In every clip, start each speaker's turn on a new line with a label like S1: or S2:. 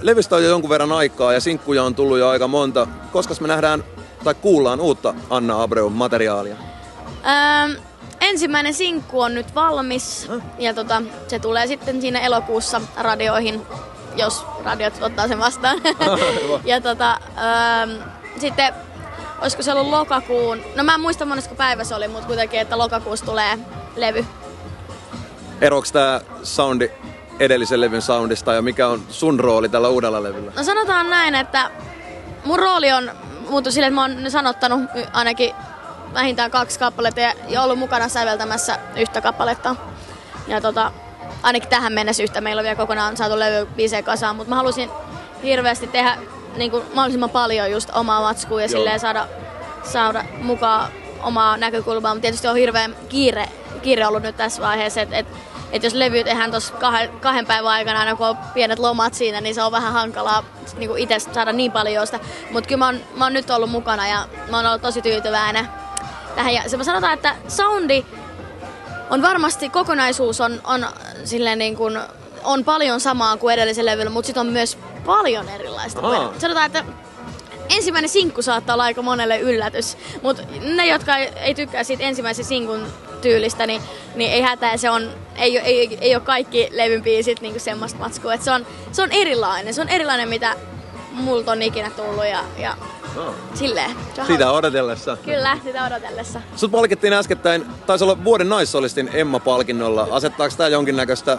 S1: levystä on jo jonkun verran aikaa ja sinkkuja on tullut jo aika monta. Koska me nähdään tai kuullaan uutta Anna Abreu materiaalia?
S2: Öö, ensimmäinen sinkku on nyt valmis ja tota, se tulee sitten siinä elokuussa radioihin, jos radiot ottaa sen vastaan. ja tota, öö, sitten olisiko se ollut lokakuun, no mä en muista monesko päivä se oli, mutta kuitenkin, että lokakuussa tulee levy.
S1: Eroks tää soundi edellisen levyn soundista ja mikä on sun rooli tällä uudella levyllä?
S2: No sanotaan näin, että mun rooli on muuttu sille, että mä oon sanottanut ainakin vähintään kaksi kappaletta ja ollut mukana säveltämässä yhtä kappaletta. Ja tota, ainakin tähän mennessä yhtä meillä on vielä kokonaan saatu levy biisejä kasaan, mutta mä halusin hirveästi tehdä niin kuin mahdollisimman paljon just omaa matskua ja silleen saada, saada mukaan omaa näkökulmaa, mutta tietysti on hirveän kiire, kiire ollut nyt tässä vaiheessa, että et, et jos levy tehdään tuossa kahden, kahden päivän aikana, aina kun on pienet lomat siinä, niin se on vähän hankalaa niin itse saada niin paljon sitä. Mutta kyllä mä oon, mä oon nyt ollut mukana ja mä oon ollut tosi tyytyväinen tähän. Ja se mä sanotaan, että soundi on varmasti, kokonaisuus on, on silleen niin kuin, on paljon samaa kuin edellisen levyllä, mutta sitten on myös paljon erilaista. Aa. Sanotaan, että ensimmäinen sinkku saattaa olla aika monelle yllätys, mutta ne, jotka ei tykkää siitä ensimmäisen sinkun tyylistä, niin, niin ei hätää, se on, ei, ei, ei ole kaikki levyn biisit niin semmoista matskua. Et se, on, se on erilainen, se on erilainen mitä multa on ikinä tullut ja, ja Oh. Silleen.
S1: Sitä odotellessa.
S2: Kyllä, sitä odotellessa.
S1: Sut palkittiin äskettäin, taisi olla vuoden naissolistin Emma-palkinnolla. Asettaako tämä jonkinnäköistä äh,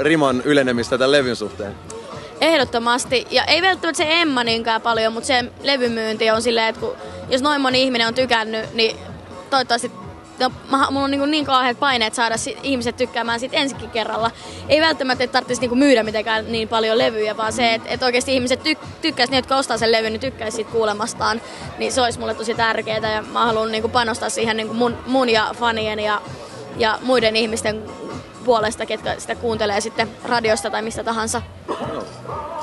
S1: riman ylenemistä tämän levyn suhteen?
S2: Ehdottomasti. Ja ei välttämättä se Emma niinkään paljon, mutta se levymyynti on silleen, että kun, jos noin moni ihminen on tykännyt, niin toivottavasti no, mä, mulla on niin, niin kauheat paineet saada sit, ihmiset tykkäämään sit ensikin kerralla. Ei välttämättä että tarvitsisi niin myydä mitenkään niin paljon levyjä, vaan se, että et oikeasti ihmiset tyk, tykkäisi, ne jotka ostaa sen levyn, niin tykkäisi siitä kuulemastaan. Niin se olisi mulle tosi tärkeää ja mä haluan niin panostaa siihen niin mun, mun ja fanien ja, ja muiden ihmisten puolesta, ketkä sitä kuuntelee sitten radiosta tai mistä tahansa.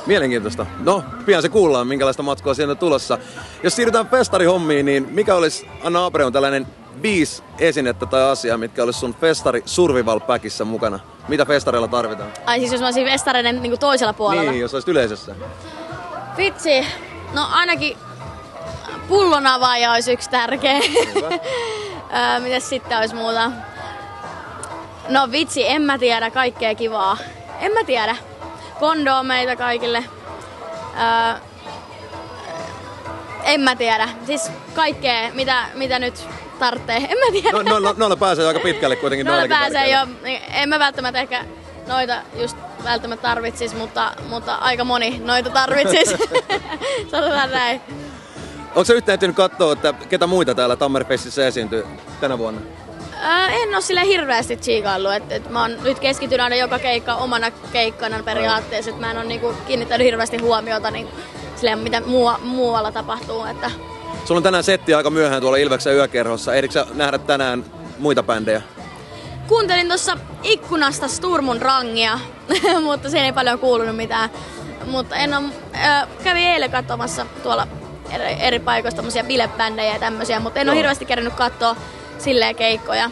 S1: Mielenkiintoista. No, pian se kuullaan, minkälaista matkoa siellä on tulossa. Jos siirrytään festarihommiin, niin mikä olisi Anna Abre tällainen viisi esinettä tai asiaa, mitkä olisi sun festari survival packissa mukana? Mitä festareilla tarvitaan?
S2: Ai siis jos mä olisin festareiden niin toisella puolella?
S1: Niin, jos olisit yleisössä.
S2: Vitsi, no ainakin pullonavaaja olisi yksi tärkeä. Mitäs sitten olisi muuta? No vitsi, en mä tiedä kaikkea kivaa. En mä tiedä. Kondoomeita kaikille. Öö, en mä tiedä. Siis kaikkea, mitä, mitä nyt tarvitsee. En mä tiedä. No,
S1: no, no, noilla pääsee aika pitkälle kuitenkin.
S2: Noilla pääsee jo. En mä välttämättä ehkä noita just välttämättä tarvitsis, mutta, mutta aika moni noita tarvitsis. Sanotaan näin.
S1: Onko se yhtään ehtinyt katsoa, että ketä muita täällä Tammerfestissä esiintyy tänä vuonna?
S2: Ää, en ole sille hirveästi tsiikaillut. Et, et mä oon nyt keskittynyt aina joka keikka omana keikkana periaatteessa. Et mä en ole niinku kiinnittänyt hirveästi huomiota niin, silleen, mitä muu, muualla tapahtuu. Että...
S1: Sulla on tänään setti aika myöhään tuolla Ilveksen yökerhossa. Ehdikö nähdä tänään muita bändejä?
S2: Kuuntelin tuossa ikkunasta Sturmun rangia, mutta siinä ei paljon kuulunut mitään. Mutta en ole, äh, kävin eilen katsomassa tuolla eri, eri paikoista tämmöisiä bilebändejä ja tämmöisiä, mutta en ole hirveästi kerännyt katsoa silleen keikkoja.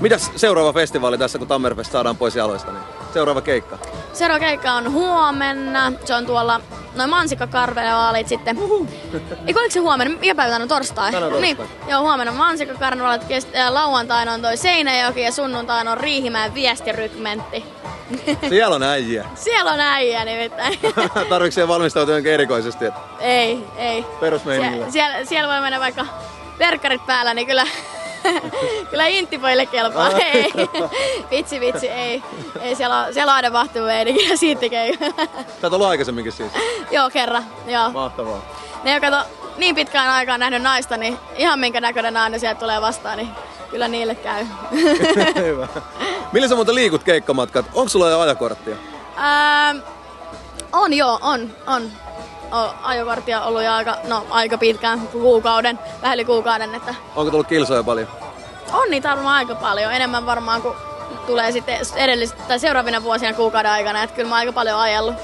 S1: Mitäs seuraava festivaali tässä, kun Tammerfest saadaan pois jaloista? Niin seuraava keikka?
S2: Seuraava keikka on huomenna. Se on tuolla noin mansikkakarnevaalit sitten. Eikö oliko se huomenna? Mikä päivä on torstai?
S1: Torstai.
S2: Niin. Joo, huomenna on mansikkakarnevaalit. Lauantaina on toi Seinäjoki ja sunnuntaina on Riihimäen viestirykmentti.
S1: Siellä on äijä.
S2: Siellä on äijä nimittäin.
S1: Tarvitsetko siellä valmistautua erikoisesti? Että...
S2: Ei, ei.
S1: Perusmeinillä.
S2: Sie- siellä, siellä voi mennä vaikka verkkarit päällä, niin kyllä, kyllä intipoille kelpaa. ei. vitsi, vitsi, ei. ei siellä, on, siellä on aina mahtuu meininki ja siitä tekee.
S1: Sä oot ollut aikaisemminkin siis?
S2: joo, kerran. Joo.
S1: Mahtavaa.
S2: Ne, joka to, niin pitkään aikaan nähnyt naista, niin ihan minkä näköinen aina sieltä tulee vastaan, niin kyllä niille käy.
S1: Hyvä. Millä sä muuten liikut keikkamatkat? Onko sulla jo ajakorttia?
S2: Ähm, on joo, on, on ajokorttia ollut jo aika, no, aika pitkään, kuukauden, vähän yli kuukauden. Että...
S1: Onko tullut kilsoja paljon?
S2: On niitä varmaan aika paljon, enemmän varmaan kuin tulee sitten edellis- tai seuraavina vuosina kuukauden aikana, että kyllä mä aika paljon ajellut.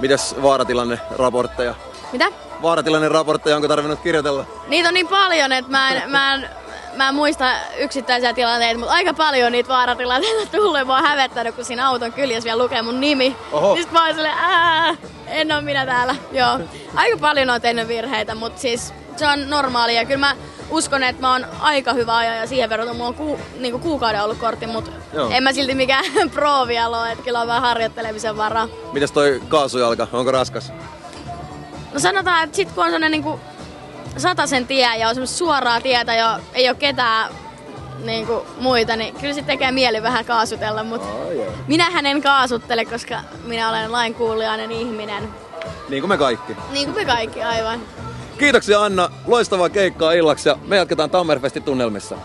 S1: Mitäs vaaratilanne raportteja?
S2: Mitä?
S1: Vaaratilanne raportteja, onko tarvinnut kirjoitella?
S2: Niitä on niin paljon, että mä en, mä en mä en muista yksittäisiä tilanteita, mutta aika paljon niitä vaaratilanteita tulee. Oon hävettänyt, kun siinä auton kyljessä vielä lukee mun nimi.
S1: Oho.
S2: Niin mä oon silleen, ää, en oo minä täällä. Joo. Aika paljon on tehnyt virheitä, mutta siis se on normaalia. Kyllä mä uskon, että mä oon aika hyvä ajaja siihen verrattuna. Mulla on ku, niinku kuukauden ollut kortti, mutta
S1: Joo.
S2: en mä silti mikään pro vielä ole. Että kyllä on vähän harjoittelemisen varaa.
S1: Mites toi kaasujalka, onko raskas?
S2: No sanotaan, että sit kun on sellainen niinku sataisen tie ja on semmoista suoraa tietä ja ei ole ketään niinku muita, niin kyllä se tekee mieli vähän kaasutella, mutta minähän en kaasuttele, koska minä olen lainkuulijainen ihminen.
S1: Niin kuin me kaikki.
S2: Niin kuin me kaikki aivan.
S1: Kiitoksia Anna, loistavaa keikkaa illaksi ja me jatketaan Tammerfestin tunnelmissa.